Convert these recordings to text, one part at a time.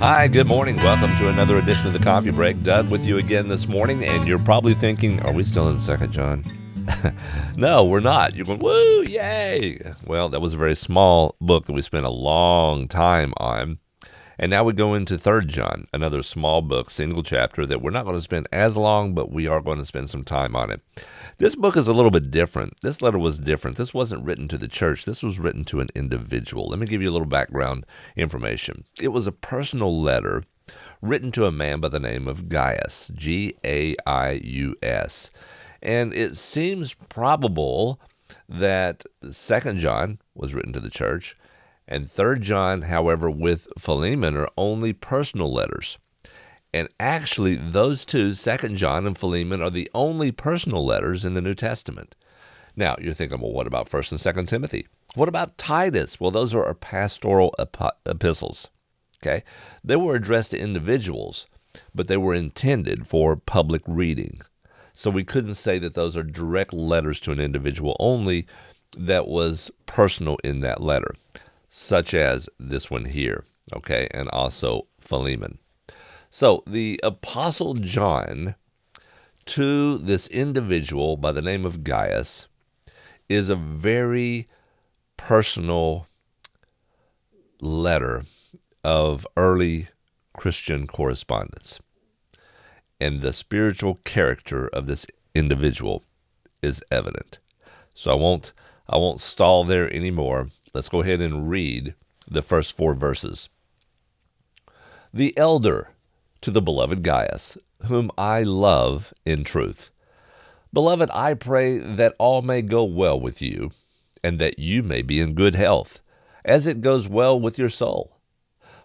Hi, good morning. Welcome to another edition of the Coffee Break. Doug with you again this morning, and you're probably thinking, are we still in Second John? no, we're not. You're going, woo, yay. Well, that was a very small book that we spent a long time on. And now we go into Third John, another small book, single chapter that we're not going to spend as long, but we are going to spend some time on it. This book is a little bit different. This letter was different. This wasn't written to the church. This was written to an individual. Let me give you a little background information. It was a personal letter written to a man by the name of Gaius, G A I U S. And it seems probable that Second John was written to the church and Third John, however, with Philemon are only personal letters. And actually, those two, Second John and Philemon, are the only personal letters in the New Testament. Now, you're thinking, well, what about First and Second Timothy? What about Titus? Well, those are our pastoral epistles. Okay, they were addressed to individuals, but they were intended for public reading. So we couldn't say that those are direct letters to an individual only. That was personal in that letter such as this one here, okay, and also Philemon. So the Apostle John to this individual by the name of Gaius is a very personal letter of early Christian correspondence. And the spiritual character of this individual is evident. So I won't I won't stall there anymore. Let's go ahead and read the first four verses. The elder to the beloved Gaius, whom I love in truth. Beloved, I pray that all may go well with you, and that you may be in good health, as it goes well with your soul.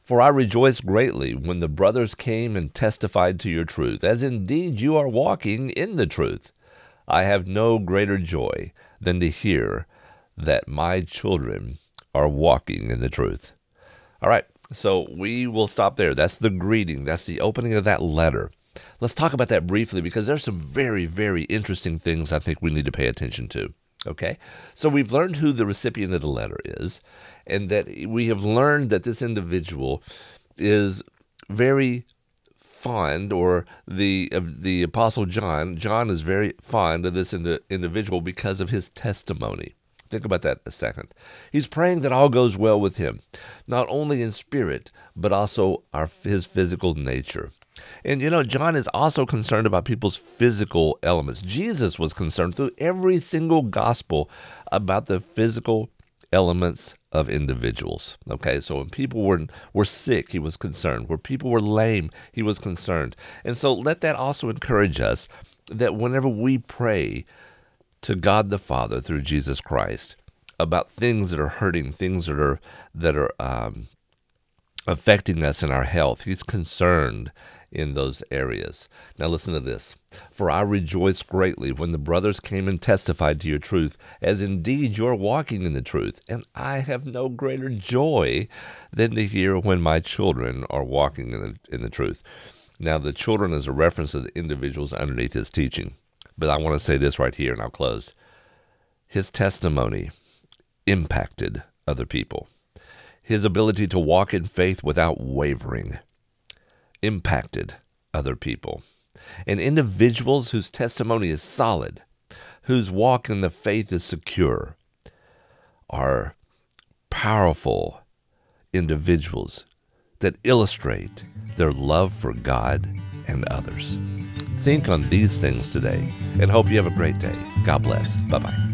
For I rejoice greatly when the brothers came and testified to your truth, as indeed you are walking in the truth. I have no greater joy than to hear that my children are walking in the truth. All right, so we will stop there. That's the greeting, that's the opening of that letter. Let's talk about that briefly because there's some very, very interesting things I think we need to pay attention to. Okay, so we've learned who the recipient of the letter is, and that we have learned that this individual is very fond, or the uh, the apostle John. John is very fond of this ind- individual because of his testimony. Think about that a second. He's praying that all goes well with him, not only in spirit, but also our, his physical nature. And you know, John is also concerned about people's physical elements. Jesus was concerned through every single gospel about the physical elements of individuals. Okay, so when people were were sick, he was concerned. Where people were lame, he was concerned. And so let that also encourage us that whenever we pray to God the Father through Jesus Christ about things that are hurting, things that are that are um, affecting us in our health. He's concerned in those areas. Now listen to this. For I rejoiced greatly when the brothers came and testified to your truth, as indeed you're walking in the truth, and I have no greater joy than to hear when my children are walking in the, in the truth. Now the children is a reference to the individuals underneath his teaching. But I want to say this right here, and I'll close. His testimony impacted other people. His ability to walk in faith without wavering impacted other people. And individuals whose testimony is solid, whose walk in the faith is secure, are powerful individuals that illustrate their love for God and others. Think on these things today and hope you have a great day. God bless. Bye bye.